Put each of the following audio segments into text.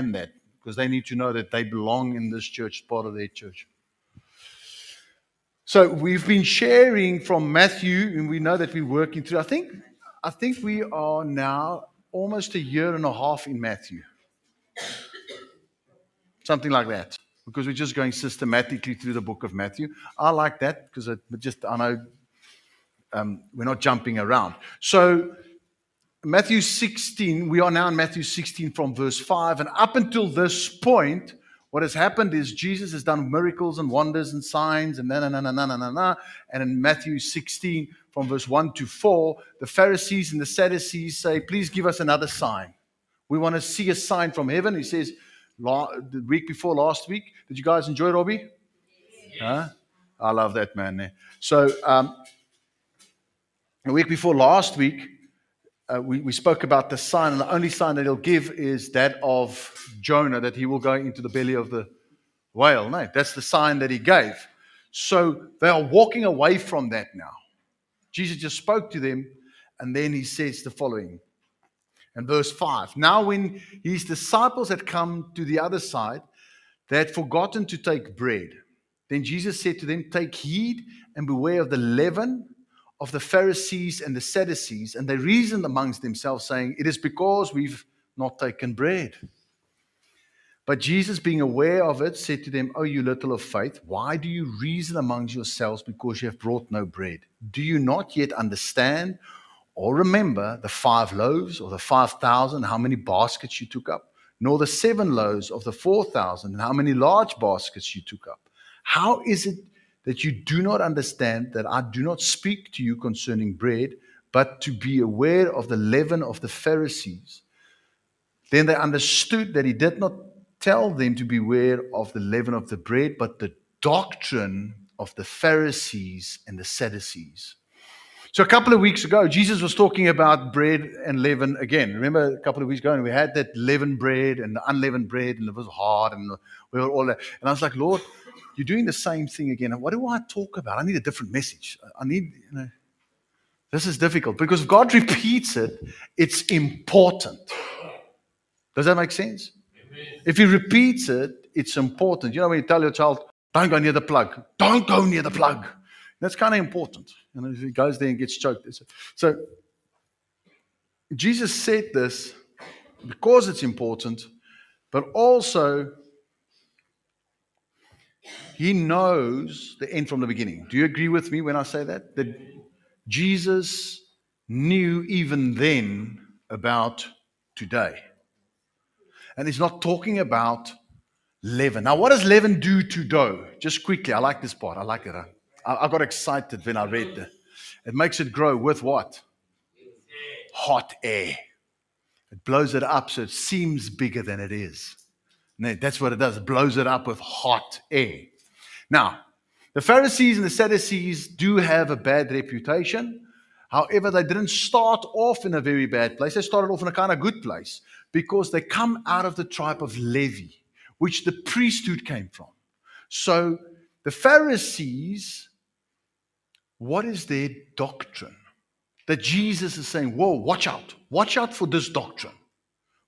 understand that because they need to know that they belong in this church, part of their church. So we've been sharing from Matthew, and we know that we're working through. I think, I think we are now almost a year and a half in Matthew, something like that, because we're just going systematically through the book of Matthew. I like that because it just I know um, we're not jumping around. So Matthew 16, we are now in Matthew 16 from verse 5. And up until this point, what has happened is Jesus has done miracles and wonders and signs and na na na na na na na. And in Matthew 16, from verse 1 to 4, the Pharisees and the Sadducees say, Please give us another sign. We want to see a sign from heaven. He says, the week before last week, did you guys enjoy Robbie? Yes. Huh? I love that man. there. So, um, a week before last week, uh, we, we spoke about the sign, and the only sign that he'll give is that of Jonah, that he will go into the belly of the whale. No, that's the sign that he gave. So they are walking away from that now. Jesus just spoke to them, and then he says the following. In verse 5 Now, when his disciples had come to the other side, they had forgotten to take bread. Then Jesus said to them, Take heed and beware of the leaven of the Pharisees and the Sadducees, and they reasoned amongst themselves, saying, It is because we've not taken bread. But Jesus, being aware of it, said to them, O you little of faith, why do you reason amongst yourselves because you have brought no bread? Do you not yet understand or remember the five loaves or the five thousand, how many baskets you took up? Nor the seven loaves of the four thousand, and how many large baskets you took up? How is it that you do not understand that I do not speak to you concerning bread, but to be aware of the leaven of the Pharisees. Then they understood that he did not tell them to beware of the leaven of the bread, but the doctrine of the Pharisees and the Sadducees. So, a couple of weeks ago, Jesus was talking about bread and leaven again. Remember, a couple of weeks ago, and we had that leavened bread and the unleavened bread, and it was hard, and we were all that. And I was like, Lord, you're doing the same thing again. What do I talk about? I need a different message. I need, you know, this is difficult because if God repeats it, it's important. Does that make sense? If He repeats it, it's important. You know, when you tell your child, don't go near the plug, don't go near the plug. That's kind of important. You know, if he goes there and gets choked. So, Jesus said this because it's important, but also he knows the end from the beginning. Do you agree with me when I say that? That Jesus knew even then about today. And he's not talking about leaven. Now, what does leaven do to dough? Just quickly, I like this part. I like it. I, I got excited when I read that. It makes it grow with what? Hot air. It blows it up so it seems bigger than it is. That's what it does. It blows it up with hot air. Now, the Pharisees and the Sadducees do have a bad reputation. However, they didn't start off in a very bad place. They started off in a kind of good place because they come out of the tribe of Levi, which the priesthood came from. So the Pharisees, what is their doctrine? That Jesus is saying, Whoa, watch out. Watch out for this doctrine.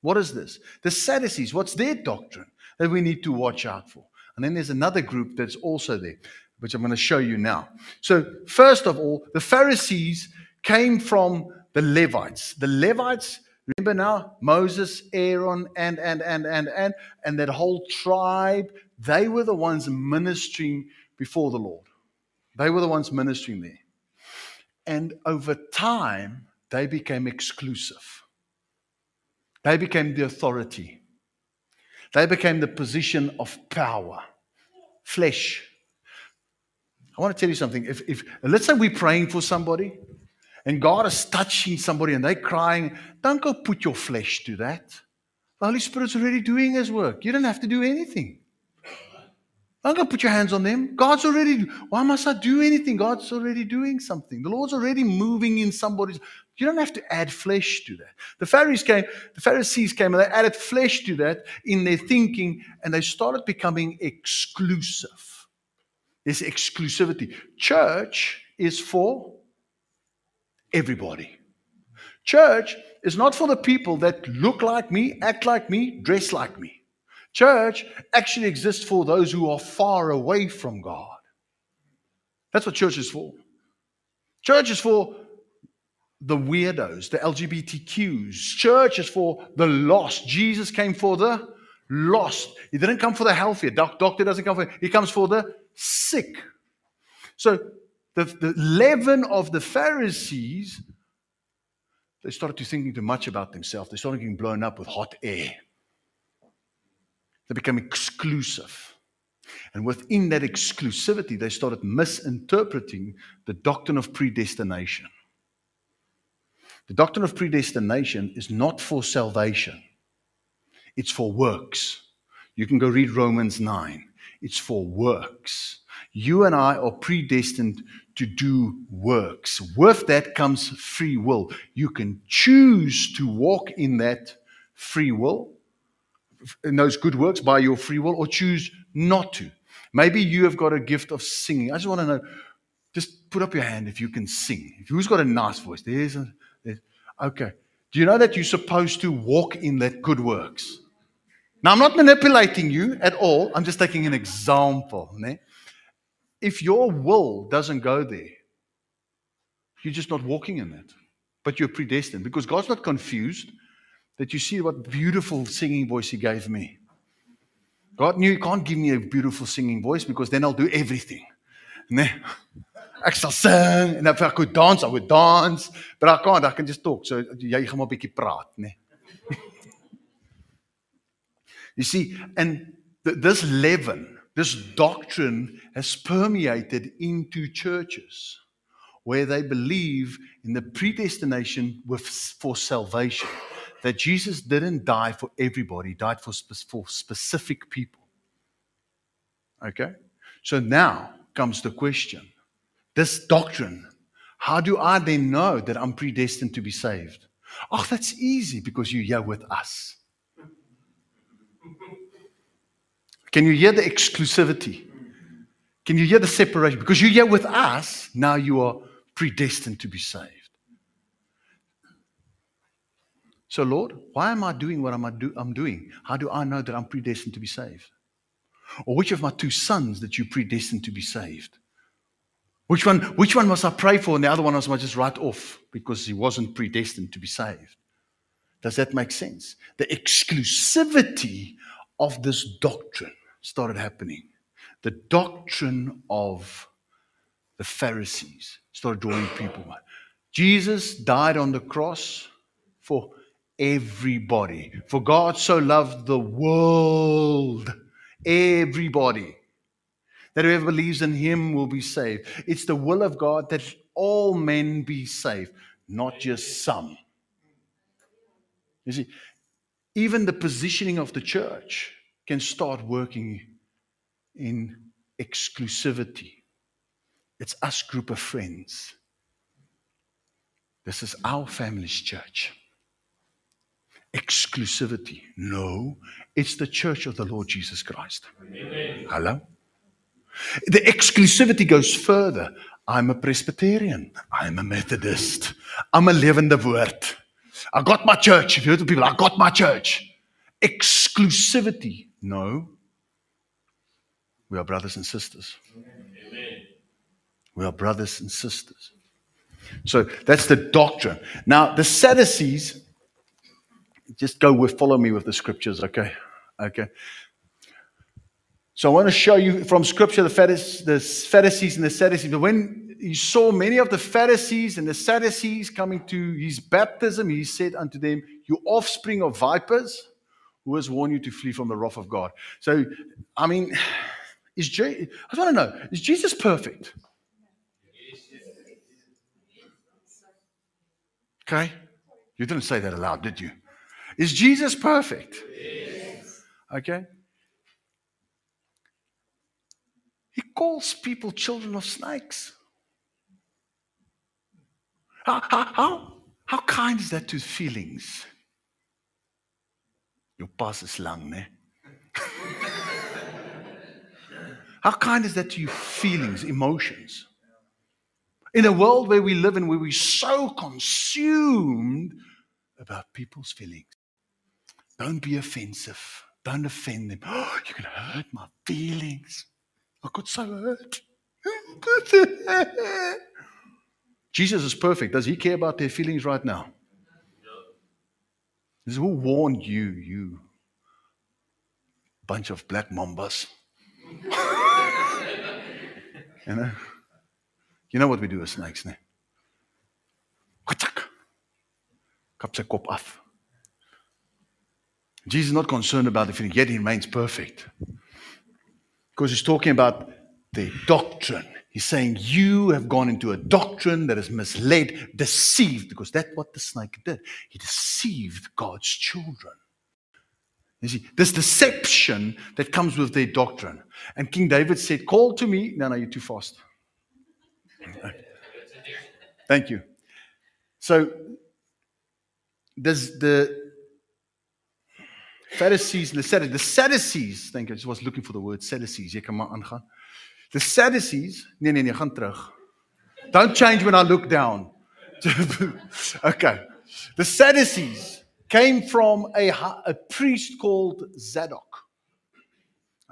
What is this? The Sadducees, what's their doctrine that we need to watch out for? And then there's another group that's also there, which I'm going to show you now. So, first of all, the Pharisees came from the Levites. The Levites, remember now, Moses, Aaron, and, and, and, and, and, and that whole tribe, they were the ones ministering before the Lord. They were the ones ministering there. And over time, they became exclusive. They became the authority. They became the position of power, flesh. I want to tell you something. If, if let's say we're praying for somebody and God is touching somebody and they're crying, don't go put your flesh to that. The Holy Spirit's already doing His work. You don't have to do anything. Don't go put your hands on them. God's already, why must I do anything? God's already doing something. The Lord's already moving in somebody's. You don't have to add flesh to that. The Pharisees came, the Pharisees came and they added flesh to that in their thinking, and they started becoming exclusive. There's exclusivity. Church is for everybody. Church is not for the people that look like me, act like me, dress like me. Church actually exists for those who are far away from God. That's what church is for. Church is for the weirdos, the LGBTQs. Church is for the lost. Jesus came for the lost. He didn't come for the healthy. Doc, doctor doesn't come for, he comes for the sick. So the, the leaven of the Pharisees, they started to thinking too much about themselves. They started getting blown up with hot air. They became exclusive. And within that exclusivity, they started misinterpreting the doctrine of predestination. The doctrine of predestination is not for salvation, it's for works. You can go read Romans 9. It's for works. You and I are predestined to do works. With that comes free will. You can choose to walk in that free will, in those good works by your free will, or choose not to. Maybe you have got a gift of singing. I just want to know, just put up your hand if you can sing. If Who's got a nice voice? There's a, okay. Do you know that you're supposed to walk in that good works? Now, I'm not manipulating you at all. I'm just taking an example. Ne? If your will doesn't go there, you're just not walking in it. But you're predestined because God's not confused that you see what beautiful singing voice He gave me. God knew He can't give me a beautiful singing voice because then I'll do everything. Ne? Ek sal sing en if ek could dance, I would dance, but I can't, I can just talk. So jy gaan maar 'n bietjie praat, né? You see, and th- this leaven, this doctrine has permeated into churches where they believe in the predestination with, for salvation. That Jesus didn't die for everybody, he died for, spe- for specific people. Okay? So now comes the question this doctrine, how do I then know that I'm predestined to be saved? Oh, that's easy because you're here with us. Can you hear the exclusivity? Can you hear the separation? Because you're here with us, now you are predestined to be saved. So, Lord, why am I doing what I'm, doing? How do I know that I'm predestined to be saved? Or which of my two sons that you predestined to be saved? Which one, which one must I pray for and the other one must I just write off because he wasn't predestined to be saved? Does that make sense? The exclusivity of this doctrine started happening. The doctrine of the Pharisees started drawing people. Jesus died on the cross for everybody. For God so loved the world, everybody, that whoever believes in him will be saved. It's the will of God that all men be saved, not just some. You see, even the positioning of the church can start working in exclusivity. It's us group of friends. This is our family's church. Exclusivity. No, it's the church of the Lord Jesus Christ. Amen. Hello? The exclusivity goes further. I'm a Presbyterian. I'm a Methodist. I'm a Lewende Woord. I got my church. If you heard the people, I got my church. Exclusivity. No. We are brothers and sisters. Amen. We are brothers and sisters. So that's the doctrine. Now, the Sadducees, just go with, follow me with the scriptures, okay? Okay. So I want to show you from scripture the Pharisees, the Pharisees and the Sadducees. But when he saw many of the Pharisees and the Sadducees coming to his baptism, he said unto them, You offspring of vipers, who has warned you to flee from the wrath of God? So, I mean, is Je- I just want to know, is Jesus perfect? Okay? You didn't say that aloud, did you? Is Jesus perfect? Yes. Okay? He calls people children of snakes. How, how, how, kind is that to feelings? Your pass is long, ne? how kind is that to your feelings, emotions? In a world where we live in, where we're so consumed about people's feelings. Don't be offensive. Don't offend them. Oh, you're going to hurt my feelings. I got so hurt. Jesus is perfect. Does he care about their feelings right now? This is who warned you, you bunch of black mambas. you know? You know what we do with snakes, ne? Kap sy kop af. Jesus is not concerned about the feeling, yet he remains perfect. Because he's talking about the doctrine. He's saying you have gone into a doctrine that has misled, deceived, because that's what the snake did. He deceived God's children. You see, this deception that comes with their doctrine. And King David said, Call to me. No, no, you're too fast. Thank you. So, does the Pharisees and the Sadducees, the Sadducees, I was looking for the word Sadducees. Jy kan maar aangaan. The Sadducees, nee nee nee, gaan terug. Don't change when I look down. okay. The Sadducees came from a, a priest called Zadok.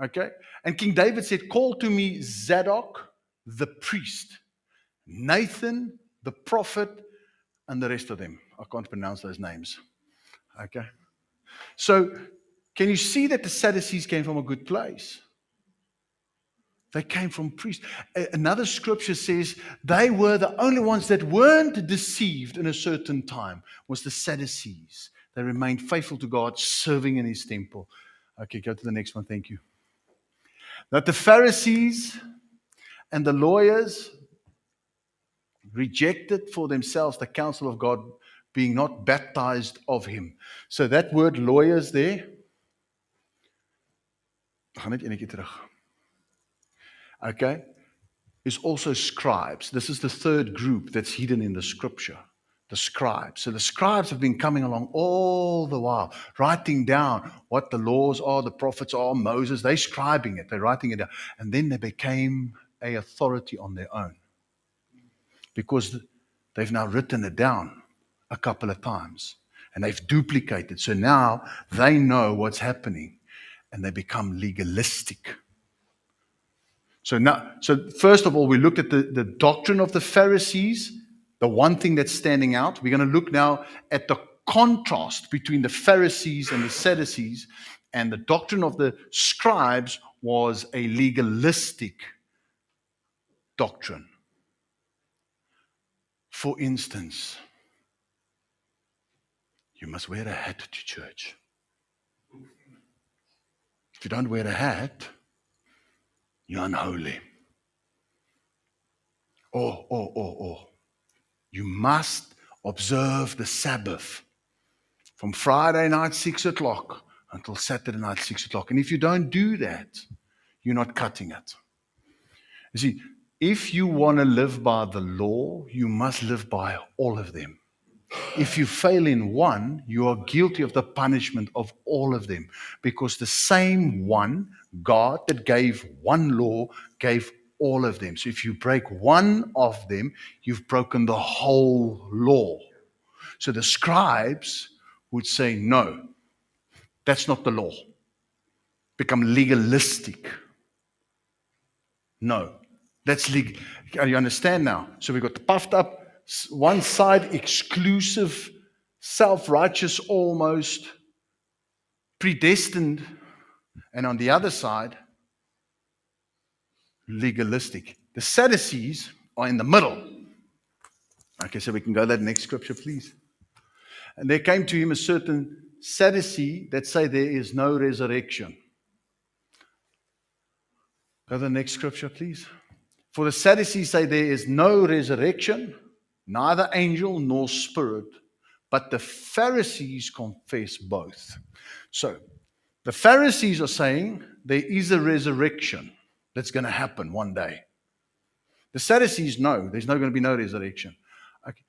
Okay? And King David said, Call to me Zadok, the priest, Nathan, the prophet, and the rest of them. I can't pronounce those names. Okay? So, can you see that the Sadducees came from a good place? They came from priests. Another scripture says they were the only ones that weren't deceived in a certain time was the Sadducees. They remained faithful to God, serving in his temple. Okay, go to the next one. Thank you. That the Pharisees and the lawyers rejected for themselves the counsel of God, being not baptized of him. So that word lawyers there. gaan net terug. Okay? Is also scribes. This is the third group that's hidden in the scripture. The scribes. So the scribes have been coming along all the while, writing down what the laws are, the prophets are, Moses. They're scribing it, they're writing it down. And then they became a authority on their own. Because they've now written it down a couple of times and they've duplicated. So now they know what's happening and they become legalistic. So now, so first of all, we looked at the, the doctrine of the Pharisees, the one thing that's standing out. We're going to look now at the contrast between the Pharisees and the Sadducees, and the doctrine of the scribes was a legalistic doctrine. For instance, you must wear a hat to church. If you don't wear a hat, you're unholy. Or, or, or, or. You must observe the Sabbath from Friday night, 6 o'clock, until Saturday night, 6 o'clock. And if you don't do that, you're not cutting it. You see, if you want to live by the law, you must live by all of them. If you fail in one, you are guilty of the punishment of all of them because the same one, God, that gave one law, gave all of them. So if you break one of them, you've broken the whole law. So the scribes would say, no, that's not the law. Become legalistic. No, that's legal. You understand now? So we got the puffed up one side exclusive, self righteous almost, predestined, and on the other side, legalistic. The Sadducees are in the middle. Okay, so we can go to that next scripture, please. And there came to him a certain Sadducee that say there is no resurrection. Go to the next scripture, please. For the Sadducees say there is no resurrection neither angel nor spirit, but the Pharisees confess both. So the Pharisees are saying there is a resurrection that's going to happen one day. The Sadducees know there's not going to be no resurrection. Okay.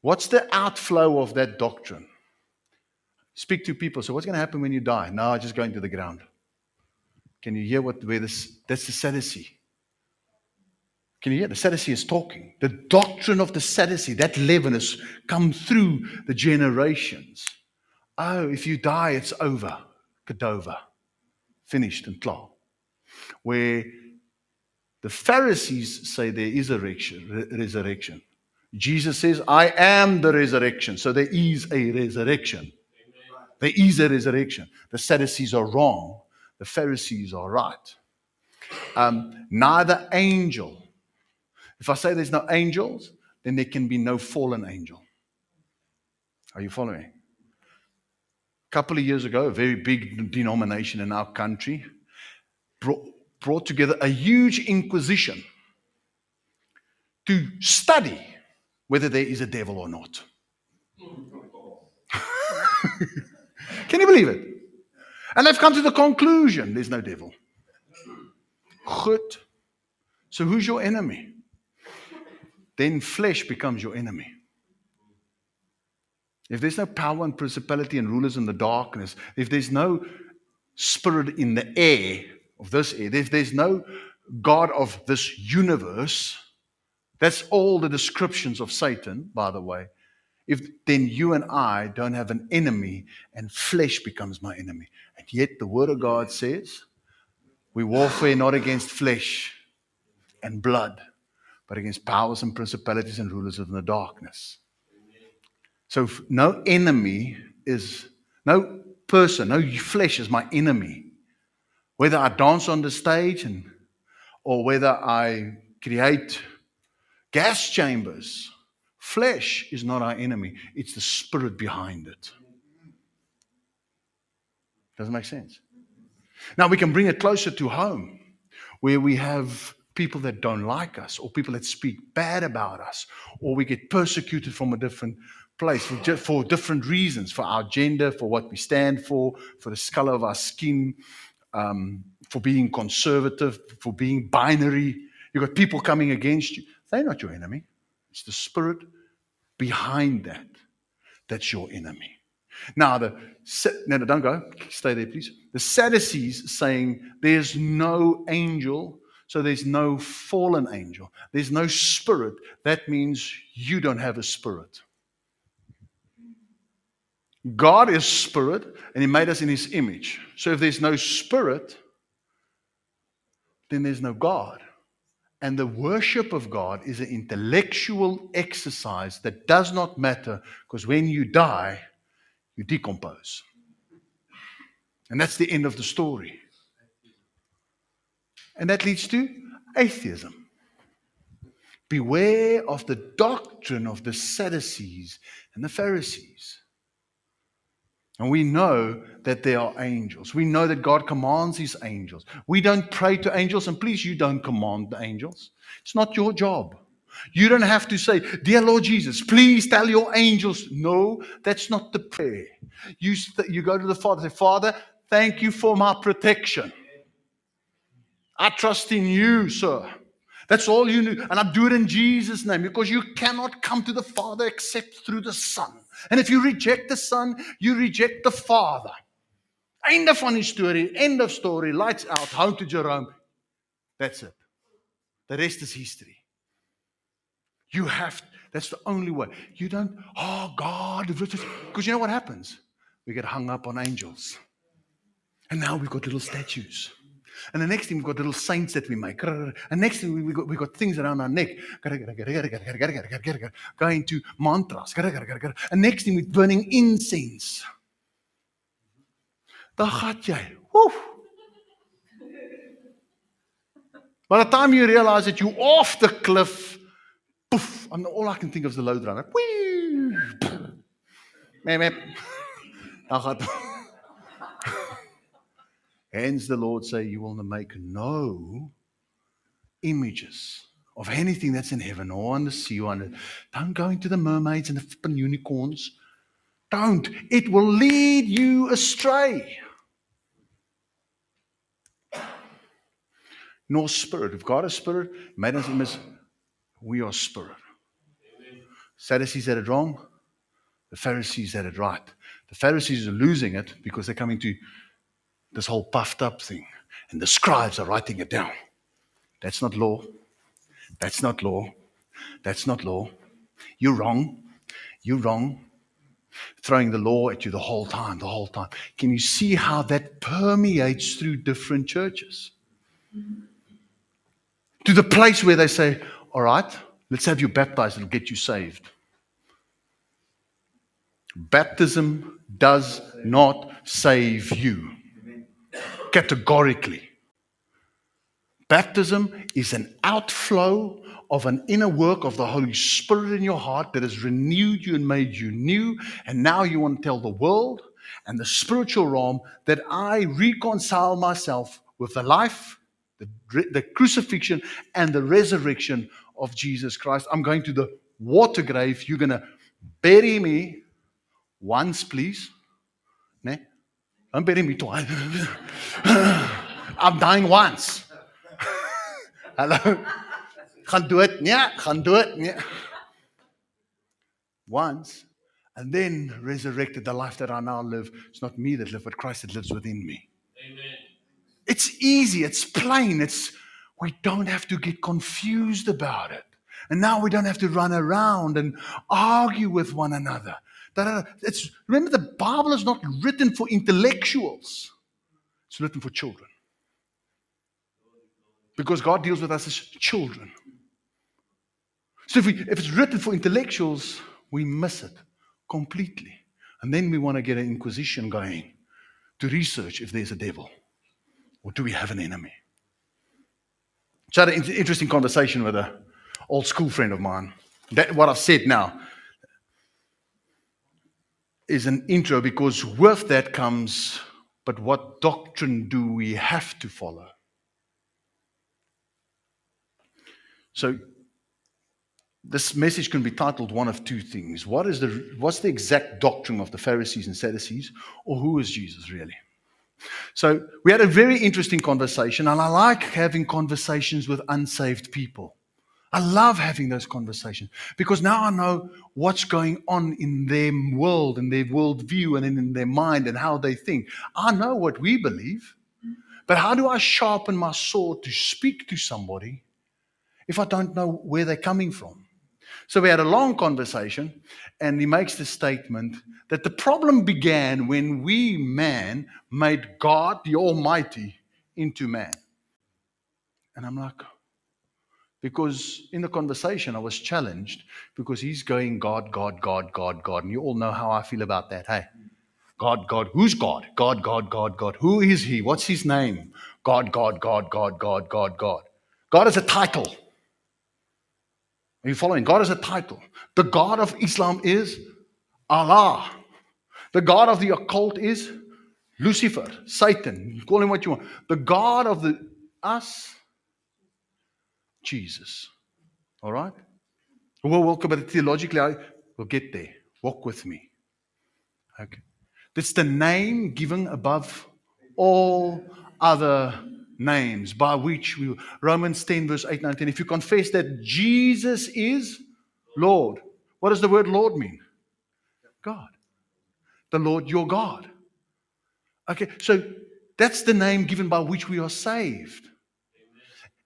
What's the outflow of that doctrine? Speak to people. So, what's going to happen when you die? No, just go into the ground. Can you hear what where this? That's the Sadducee. Can you hear? The Sadducee is talking. The doctrine of the Sadducee, that leaven has come through the generations. Oh, if you die, it's over. Kadova. Finished and klar. Where the Pharisees say there is a resurrection. Jesus says, I am the resurrection. So there is a resurrection. There is a resurrection. The Sadducees are wrong. The Pharisees are right. Um, neither angel. If I say there's no angels, then there can be no fallen angel. Are you following? A couple of years ago, a very big denomination in our country brought, brought together a huge inquisition to study whether there is a devil or not. Can you believe it? And they've come to the conclusion there's no devil. So who's your enemy? Then flesh becomes your enemy. If there's no power and principality and rulers in the darkness, if there's no spirit in the air of this air, if there's no God of this universe, that's all the descriptions of Satan, by the way. If then you and I don't have an enemy and flesh becomes my enemy. And yet the word of God says, we warfare not against flesh and blood, but against powers and principalities and rulers of the darkness. So no enemy is, no person, no flesh is my enemy. Whether I dance on the stage and, or whether I create gas chambers, flesh is not our enemy. It's the spirit behind it. Doesn't make sense. Now we can bring it closer to home where we have people that don't like us or people that speak bad about us or we get persecuted from a different place for, for different reasons for our gender, for what we stand for, for the color of our skin, um, for being conservative, for being binary. You've got people coming against you. They're not your enemy. It's the spirit behind that that's your enemy. Now, the no, no, don't go. Stay there, please. The Sadducees saying there's no angel, so there's no fallen angel. There's no spirit. That means you don't have a spirit. God is spirit, and He made us in His image. So if there's no spirit, then there's no God. And the worship of God is an intellectual exercise that does not matter because when you die, you decompose. And that's the end of the story. And that leads to atheism. Beware of the doctrine of the Sadducees and the Pharisees. And we know that there are angels. We know that God commands his angels. We don't pray to angels, and please, you don't command the angels. It's not your job. You don't have to say, Dear Lord Jesus, please tell your angels. No, that's not the prayer. You, you go to the Father say, Father, thank you for my protection. I trust in you, sir. That's all you need. And I do it in Jesus' name because you cannot come to the Father except through the Son. And if you reject the Son, you reject the Father. End of funny story, end of story, lights out, home to Jerome. That's it. The rest is history. You have, that's the only way. You don't, oh God, because you know what happens? We get hung up on angels. And now we've got little statues. And the next thing, we've got little saints that we make. And next thing, we've got, we got things around our neck. Going to mantras. And next thing, we're burning incense. Dan gat jy. Woef. By the time you realize that you're off the cliff, poof, and all I can think of is the load runner. Wee. Mep, mep. Dan gaan Hence the Lord say, You will make no images of anything that's in heaven or on the sea or under. Don't go into the mermaids and the flipping unicorns. Don't. It will lead you astray. Nor spirit. If God is spirit, made us image, we are spirit. Sadducees had it wrong. The Pharisees had it right. The Pharisees are losing it because they're coming to this whole puffed up thing. And the scribes are writing it down. That's not law. That's not law. That's not law. You're wrong. You're wrong. throwing the law at you the whole time, the whole time. Can you see how that permeates through different churches? To the place where they say, All right, let's have you baptized, it'll get you saved. Baptism does not save you categorically. Baptism is an outflow of an inner work of the Holy Spirit in your heart that has renewed you and made you new. And now you want to tell the world and the spiritual realm that I reconcile myself with the life, the, the crucifixion, and the resurrection of Jesus Christ. I'm going to the water grave. You're going to bury me once, please. Nee? Don't bury me twice. I'm dying once. Hallo. Gaan dood. Nee, gaan dood. Nee. Once and then resurrected the life that I now live. It's not me that live, but Christ that lives within me. Amen. It's easy, it's plain, it's we don't have to get confused about it. And now we don't have to run around and argue with one another. It's, remember, the Bible is not written for intellectuals, it's written for children. Because God deals with us as children. So if, we, if it's written for intellectuals, we miss it completely. And then we want to get an inquisition going to research if there's a devil or do we have an enemy. So I had an interesting conversation with an old school friend of mine. That what I've said now is an intro because with that comes, but what doctrine do we have to follow? So this message can be titled one of two things. What is the what's the exact doctrine of the Pharisees and Sadducees, or who is Jesus really? So we had a very interesting conversation, and I like having conversations with unsaved people. I love having those conversations because now I know what's going on in their world and their worldview and in their mind and how they think. I know what we believe, but how do I sharpen my sword to speak to somebody if I don't know where they're coming from? So we had a long conversation, and he makes the statement that the problem began when we, man, made God the Almighty into man. And I'm like, because in the conversation I was challenged because he's going God, God, God, God, God. And you all know how I feel about that. Hey, God, God, who's God? God, God, God, God. Who is he? What's his name? God, God, God, God, God, God, God. God is a title. Are you following? God is a title. The God of Islam is Allah. The God of the occult is Lucifer, Satan. Call him what you want. The God of the us, Jesus. All right? We'll walk about it theologically. I, we'll get there. Walk with me. Okay. That's the name given above all other names by which we Romans 10 verse 8 9 10 if you confess that Jesus is Lord what does the word Lord mean God the Lord your God okay so that's the name given by which we are saved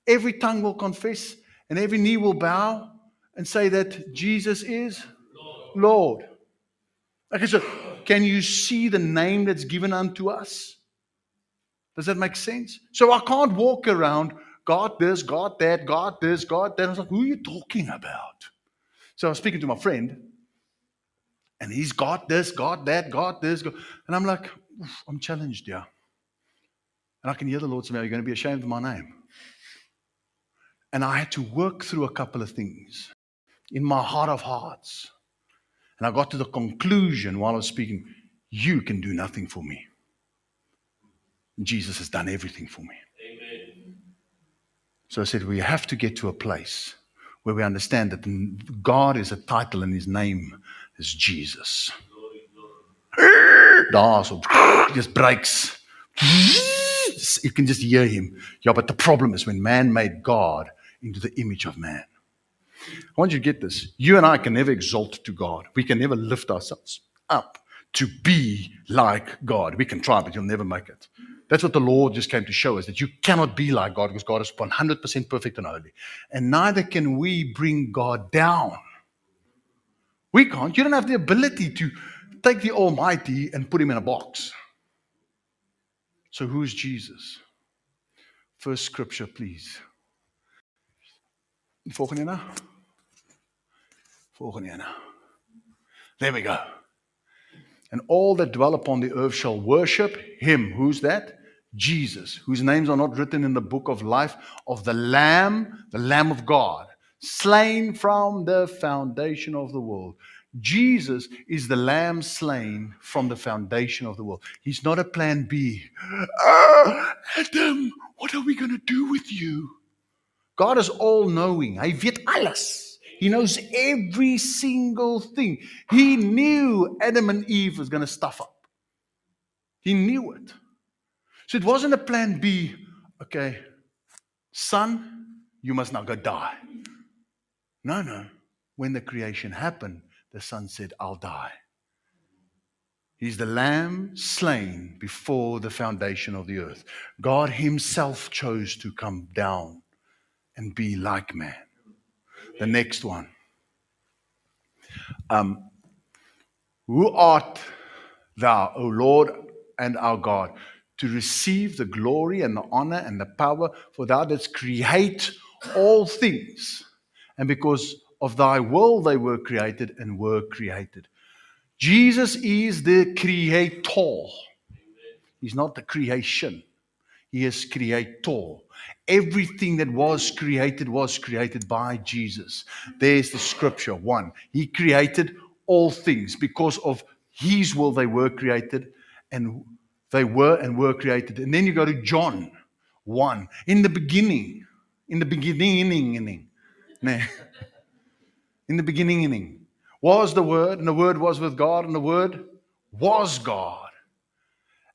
every tongue will confess and every knee will bow and say that Jesus is Lord okay so can you see the name that's given unto us does that make sense? So I can't walk around, God this, God that, God this, God that. I was like, who are you talking about? So I was speaking to my friend, and he's got this, got that, got this. God. And I'm like, I'm challenged, yeah. And I can hear the Lord say, Are you going to be ashamed of my name? And I had to work through a couple of things in my heart of hearts. And I got to the conclusion while I was speaking, You can do nothing for me. Jesus has done everything for me. Amen. So I said, we have to get to a place where we understand that God is a title and his name is Jesus. So just breaks. You can just hear him. Yeah, but the problem is when man made God into the image of man. I want you to get this. You and I can never exalt to God. We can never lift ourselves up to be like God. We can try, but you'll never make it. That's what the Lord just came to show us that you cannot be like God because God is 100% perfect and holy. And neither can we bring God down. We can't. You don't have the ability to take the Almighty and put him in a box. So who's Jesus? First scripture, please. Volgende ene. Volgende ene. There we go. And all that dwell upon the earth shall worship him. Who's that? Jesus, whose names are not written in the book of life of the Lamb, the Lamb of God, slain from the foundation of the world. Jesus is the lamb slain from the foundation of the world. He's not a plan B. Ah, Adam, what are we going to do with you? God is all knowing. Hy weet alles. He knows every single thing. He knew Adam and Eve was going to stuff up. He knew it. So it wasn't a plan B. Okay, son, you must now go die. No, no. When the creation happened, the son said, I'll die. He's the lamb slain before the foundation of the earth. God Himself chose to come down and be like man. The next one. Um, who art thou, O Lord and our God, to receive the glory and the honor and the power? For thou didst create all things, and because of thy will they were created and were created. Jesus is the creator. He's not the creation. He is creator. Everything that was created was created by Jesus. There's the scripture. One, He created all things because of His will, they were created and they were and were created. And then you go to John 1. In the beginning, in the beginning, inning. in the beginning inning, was the Word, and the Word was with God, and the Word was God.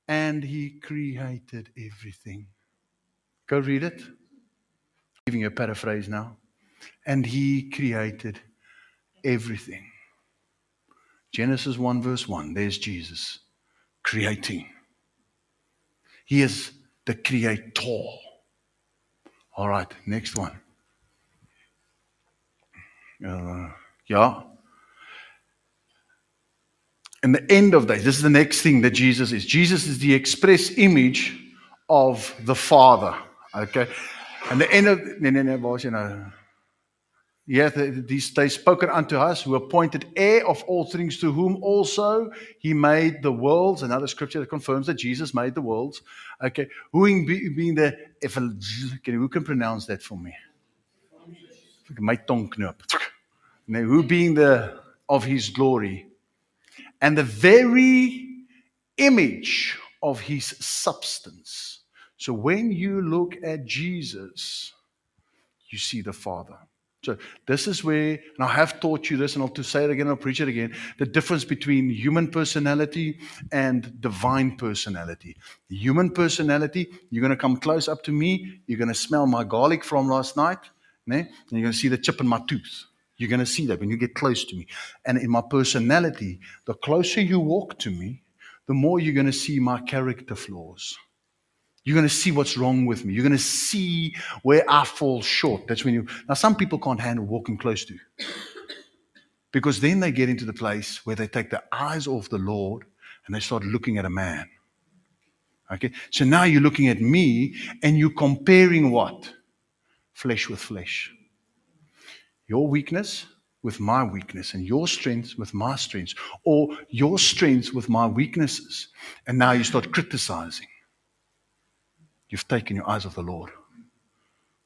And He created everything. Go read it. I'm giving you a paraphrase now. And He created everything. Genesis 1, verse 1. There's Jesus creating. He is the creator. All right, next one. Uh, yeah. And the end of days, this is the next thing that Jesus is. Jesus is the express image of the Father. Okay. And the end of nee waar is jy nou? Yeah, these they spoken unto us who appointed heir of all things to whom also he made the worlds. Another scripture that confirms that Jesus made the worlds. Okay, who being the if who can pronounce that for me? My tongue knop. Now, who being the of his glory and the very image of his substance. So when you look at Jesus, you see the Father. So this is where, and I have taught you this, and I'll to say it again, I'll preach it again. The difference between human personality and divine personality. The human personality, you're going to come close up to me, you're going to smell my garlic from last night, né? and you're going to see the chip in my tooth. You're going to see that when you get close to me. And in my personality, the closer you walk to me, the more you're going to see my character flaws. You're going to see what's wrong with me. You're going to see where I fall short. That's when you. Now, some people can't handle walking close to you because then they get into the place where they take their eyes off the Lord and they start looking at a man. Okay? So now you're looking at me and you're comparing what? Flesh with flesh. Your weakness with my weakness and your strengths with my strengths, or your strengths with my weaknesses. And now you start criticizing. You've taken your eyes off the Lord.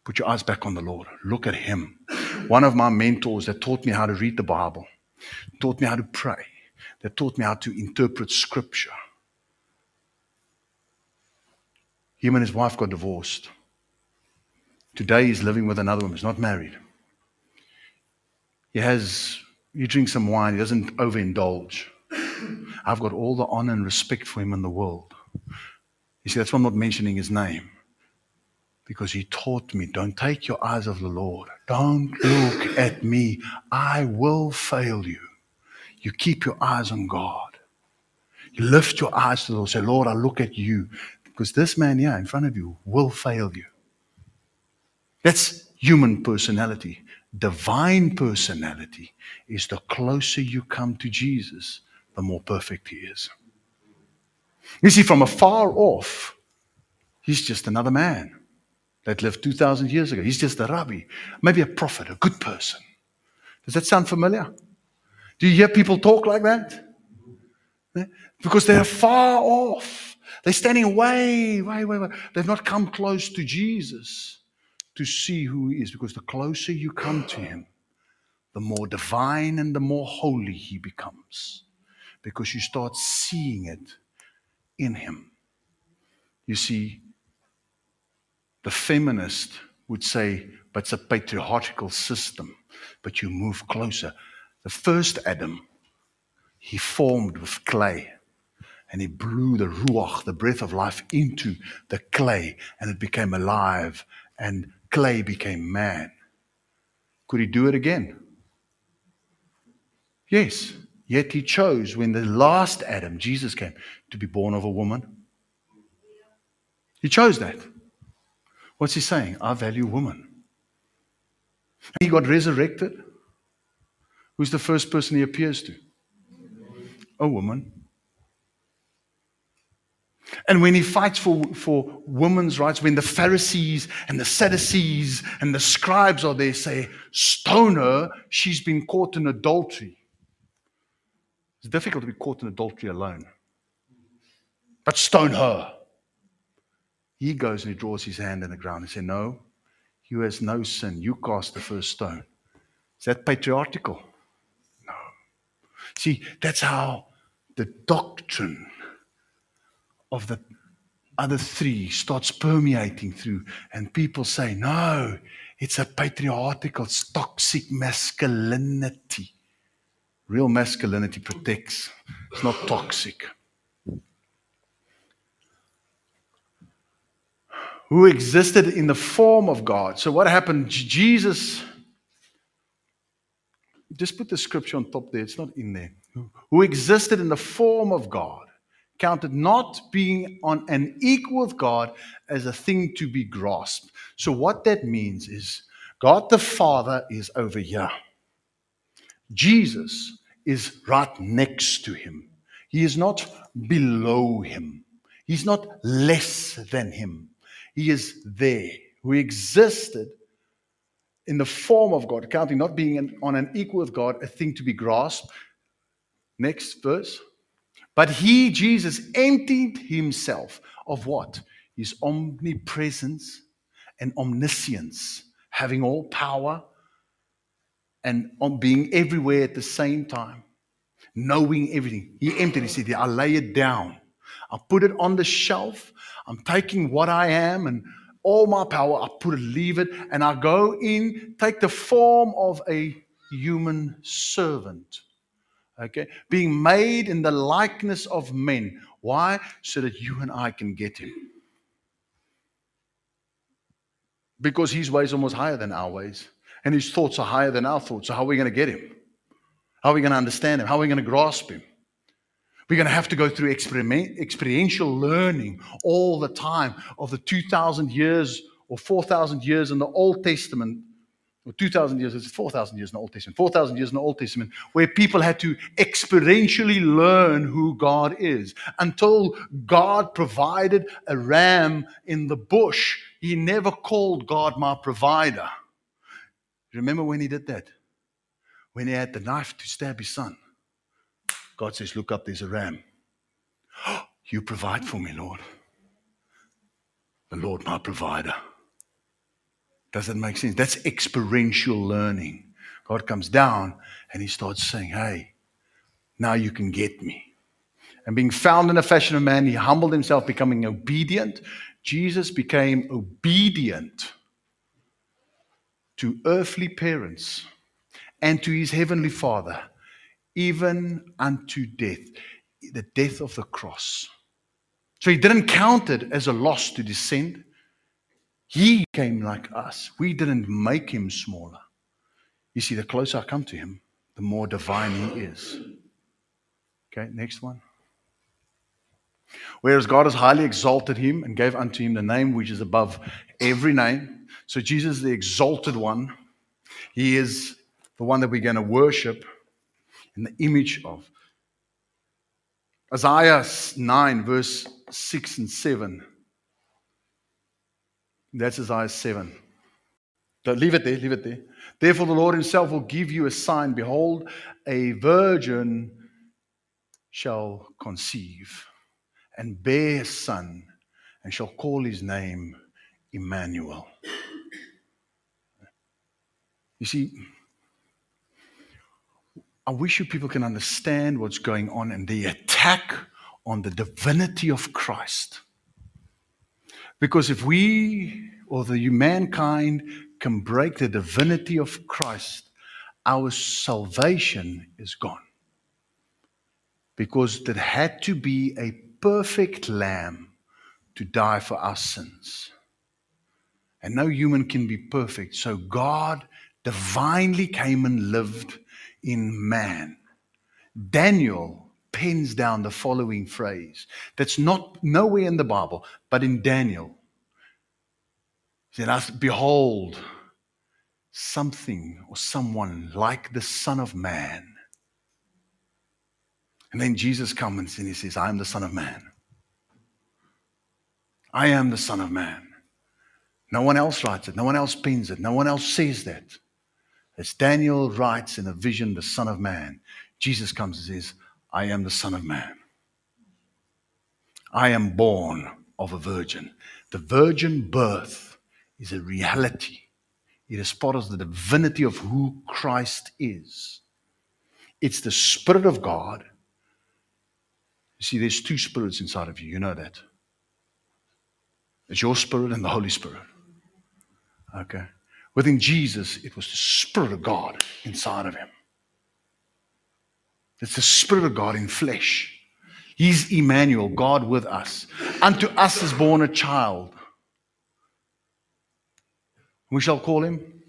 Put your eyes back on the Lord. Look at Him. One of my mentors that taught me how to read the Bible, taught me how to pray, that taught me how to interpret Scripture. Him and his wife got divorced. Today he's living with another woman. He's not married. He has, he drinks some wine. He doesn't overindulge. I've got all the honor and respect for him in the world. You see, that's why I'm not mentioning his name. Because he taught me, don't take your eyes off the Lord. Don't look at me. I will fail you. You keep your eyes on God. You lift your eyes to the Lord. Say, Lord, I look at you. Because this man here in front of you will fail you. That's human personality. Divine personality is the closer you come to Jesus, the more perfect he is. You see, from afar off, he's just another man that lived 2,000 years ago. He's just a rabbi, maybe a prophet, a good person. Does that sound familiar? Do you hear people talk like that? Eh? Because they're far off. They're standing way, way, way, way. They've not come close to Jesus to see who he is. Because the closer you come to him, the more divine and the more holy he becomes. Because you start seeing it in him. You see, the feminist would say, but it's a patriarchal system, but you move closer. The first Adam, he formed with clay and he blew the ruach, the breath of life, into the clay and it became alive and clay became man. Could he do it again? Yes. Yet he chose, when the last Adam, Jesus, came, to be born of a woman. He chose that. What's he saying? I value woman. And He got resurrected. Who's the first person he appears to? A woman. And when he fights for, for women's rights, when the Pharisees and the Sadducees and the scribes are there, say, Stone her, she's been caught in adultery. It's difficult to be caught in adultery alone. But stone her. He goes and he draws his hand in the ground and says, No, you has no sin. You cast the first stone. Is that patriarchal? No. See, that's how the doctrine of the other three starts permeating through, and people say, No, it's a patriarchal, it's toxic masculinity. Real masculinity protects, it's not toxic. Who existed in the form of God. So, what happened? Jesus, just put the scripture on top there, it's not in there. Who existed in the form of God, counted not being on an equal with God as a thing to be grasped. So, what that means is God the Father is over here. Jesus is right next to him. He is not below him. He's not less than him. He is there, who existed in the form of God, counting not being an, on an equal with God, a thing to be grasped. Next verse. But he, Jesus, emptied himself of what? His omnipresence and omniscience, having all power and on being everywhere at the same time, knowing everything. He emptied. He said, I lay it down. I put it on the shelf. I'm taking what I am and all my power. I put it, leave it, and I go in, take the form of a human servant. Okay, being made in the likeness of men. Why? So that you and I can get him. Because his ways are almost higher than our ways and his thoughts are higher than our thoughts. So, how are we going to get him? How are we going to understand him? How are we going to grasp him? We're going to have to go through experiential learning all the time of the 2,000 years or 4,000 years in the Old Testament, or 2,000 years, it's 4,000 years in the Old Testament, 4,000 years in the Old Testament, where people had to experientially learn who God is until God provided a ram in the bush. He never called God my provider. Remember when he did that? When he had the knife to stab his son. God says, Look up, there's a ram. you provide for me, Lord. The Lord, my provider. Does that make sense? That's experiential learning. God comes down and he starts saying, Hey, now you can get me. And being found in a fashion of man, he humbled himself, becoming obedient. Jesus became obedient to earthly parents and to his heavenly Father, even unto death, the death of the cross. So he didn't count it as a loss to descend. He came like us. We didn't make him smaller. You see, the closer I come to him, the more divine he is. Okay, next one. Whereas God has highly exalted him and gave unto him the name which is above every name, so Jesus is the exalted one. He is the one that we're going to worship in the image of. Isaiah 9, verse 6 and 7. That's Isaiah 7. Don't leave it there, leave it there. Therefore, the Lord Himself will give you a sign. Behold, a virgin shall conceive and bear a son, and shall call his name Emmanuel. You see, I wish you people can understand what's going on and the attack on the divinity of Christ. Because if we or the humankind can break the divinity of Christ, our salvation is gone. Because there had to be a perfect lamb to die for our sins. And no human can be perfect. So God divinely came and lived in man. Daniel pens down the following phrase that's not nowhere in the Bible, but in Daniel. He said, Behold, something or someone like the Son of Man. And then Jesus comes and he says, I am the Son of Man. I am the Son of Man. No one else writes it. No one else pens it. No one else says that. As Daniel writes in a vision, the Son of Man, Jesus comes and says, I am the Son of Man. I am born of a virgin. The virgin birth is a reality. It is part of the divinity of who Christ is. It's the Spirit of God. You see, there's two spirits inside of you. You know that. It's your spirit and the Holy Spirit. Okay. Within Jesus, it was the Spirit of God inside of him. It's the Spirit of God in flesh. He's Emmanuel, God with us. Unto us is born a child. We shall call him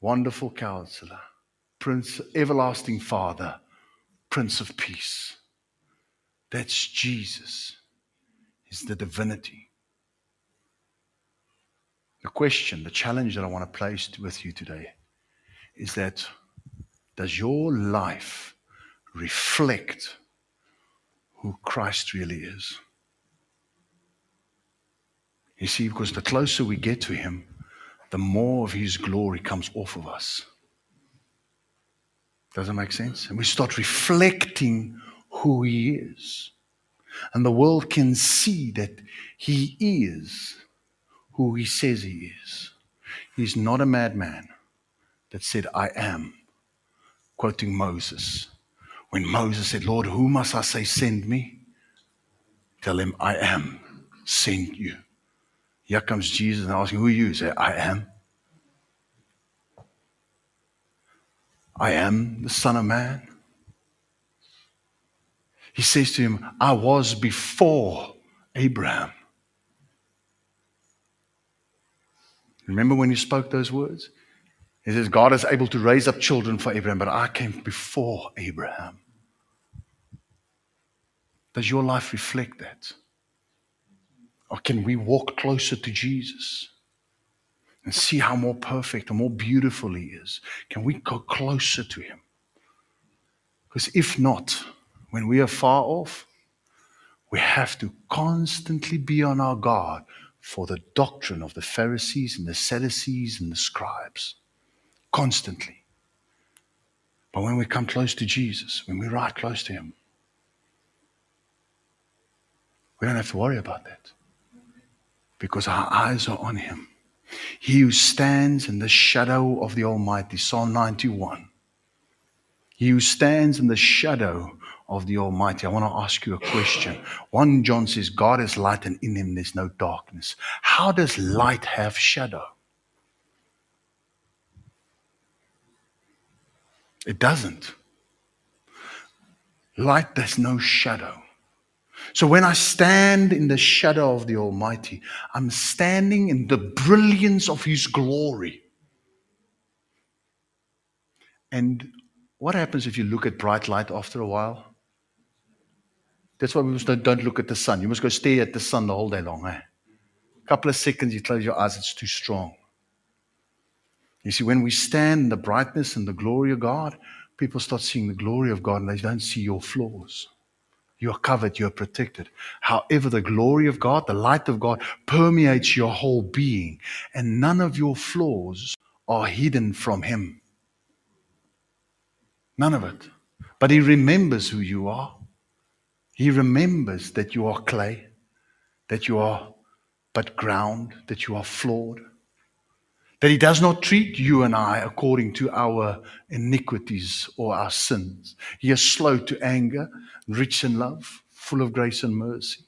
Wonderful Counselor, Prince, Everlasting Father, Prince of Peace. That's Jesus, He's the divinity. The question, the challenge that I want to place with you today is that does your life reflect who Christ really is? You see, because the closer we get to Him, the more of His glory comes off of us. Does that make sense? And we start reflecting who He is. And the world can see that He is who he says he is. He's not a madman that said, I am, quoting Moses. When Moses said, Lord, who must I say send me? Tell him, I am, send you. Here comes Jesus and asking, Who are you? Say, I am. I am the Son of Man. He says to him, I was before Abraham. Remember when you spoke those words? He says, God is able to raise up children for Abraham, but I came before Abraham. Does your life reflect that? Or can we walk closer to Jesus and see how more perfect and more beautiful He is? Can we go closer to Him? Because if not, when we are far off, we have to constantly be on our guard for the doctrine of the Pharisees and the Sadducees and the scribes constantly. But when we come close to Jesus, when we're right close to Him, we don't have to worry about that because our eyes are on Him. He who stands in the shadow of the Almighty, Psalm 91. He who stands in the shadow of the Almighty. I want to ask you a question. 1 John says, God is light and in him there's no darkness. How does light have shadow? It doesn't. Light, there's no shadow. So when I stand in the shadow of the Almighty, I'm standing in the brilliance of His glory. And what happens if you look at bright light after a while? That's why we must don't, don't look at the sun. You must go stare at the sun the whole day long. Eh? A couple of seconds, you close your eyes, it's too strong. You see, when we stand in the brightness and the glory of God, people start seeing the glory of God and they don't see your flaws. You are covered, you are protected. However, the glory of God, the light of God permeates your whole being, and none of your flaws are hidden from Him. None of it. But He remembers who you are. He remembers that you are clay, that you are but ground, that you are flawed, that He does not treat you and I according to our iniquities or our sins. He is slow to anger, rich in love, full of grace and mercy,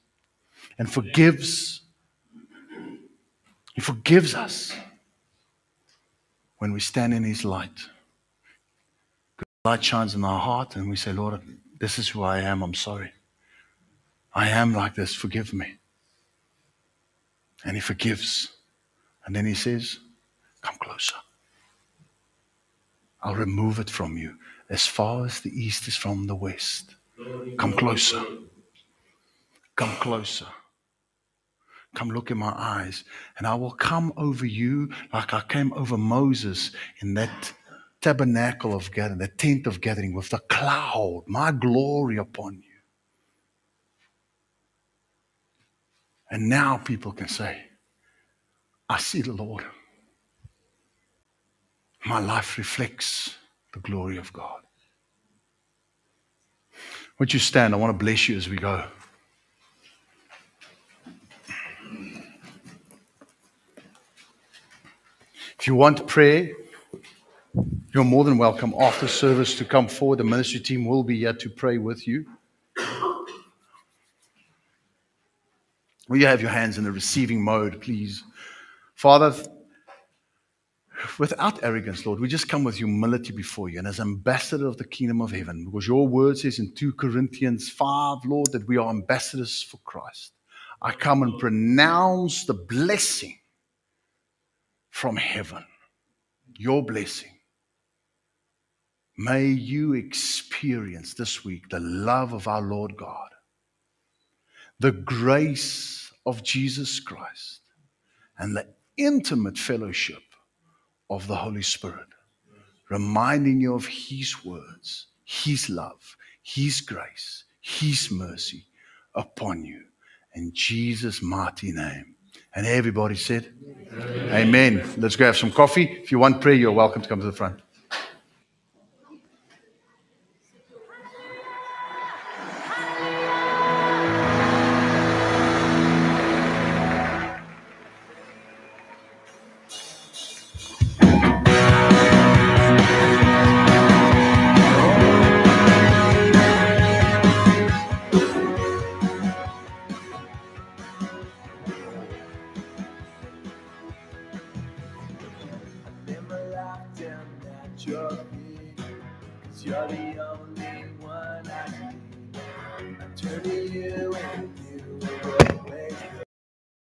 and forgives. He forgives us when we stand in His light. light shines in our heart, and we say, Lord, this is who I am. I'm sorry. I am like this. Forgive me. And He forgives. And then He says, Come closer. I'll remove it from you as far as the east is from the west. Come closer. Come closer. Come look in my eyes, and I will come over you like I came over Moses in that tabernacle of gathering, the tent of gathering, with the cloud, my glory upon you. And now people can say, I see the Lord. My life reflects the glory of God. Would you stand? I want to bless you as we go. If you want prayer, you're more than welcome after service to come forward. The ministry team will be here to pray with you. Will you have your hands in the receiving mode, please? Father, without arrogance, Lord, we just come with humility before you and as ambassador of the kingdom of heaven, because your word says in 2 Corinthians 5, Lord, that we are ambassadors for Christ. I come and pronounce the blessing from heaven, your blessing. May you experience this week the love of our Lord God, the grace of Jesus Christ, and the intimate fellowship of the Holy Spirit, reminding you of His words, His love, His grace, His mercy upon you. In Jesus' mighty name. And everybody said, Amen. Amen. Let's go have some coffee. If you want prayer, you're welcome to come to the front.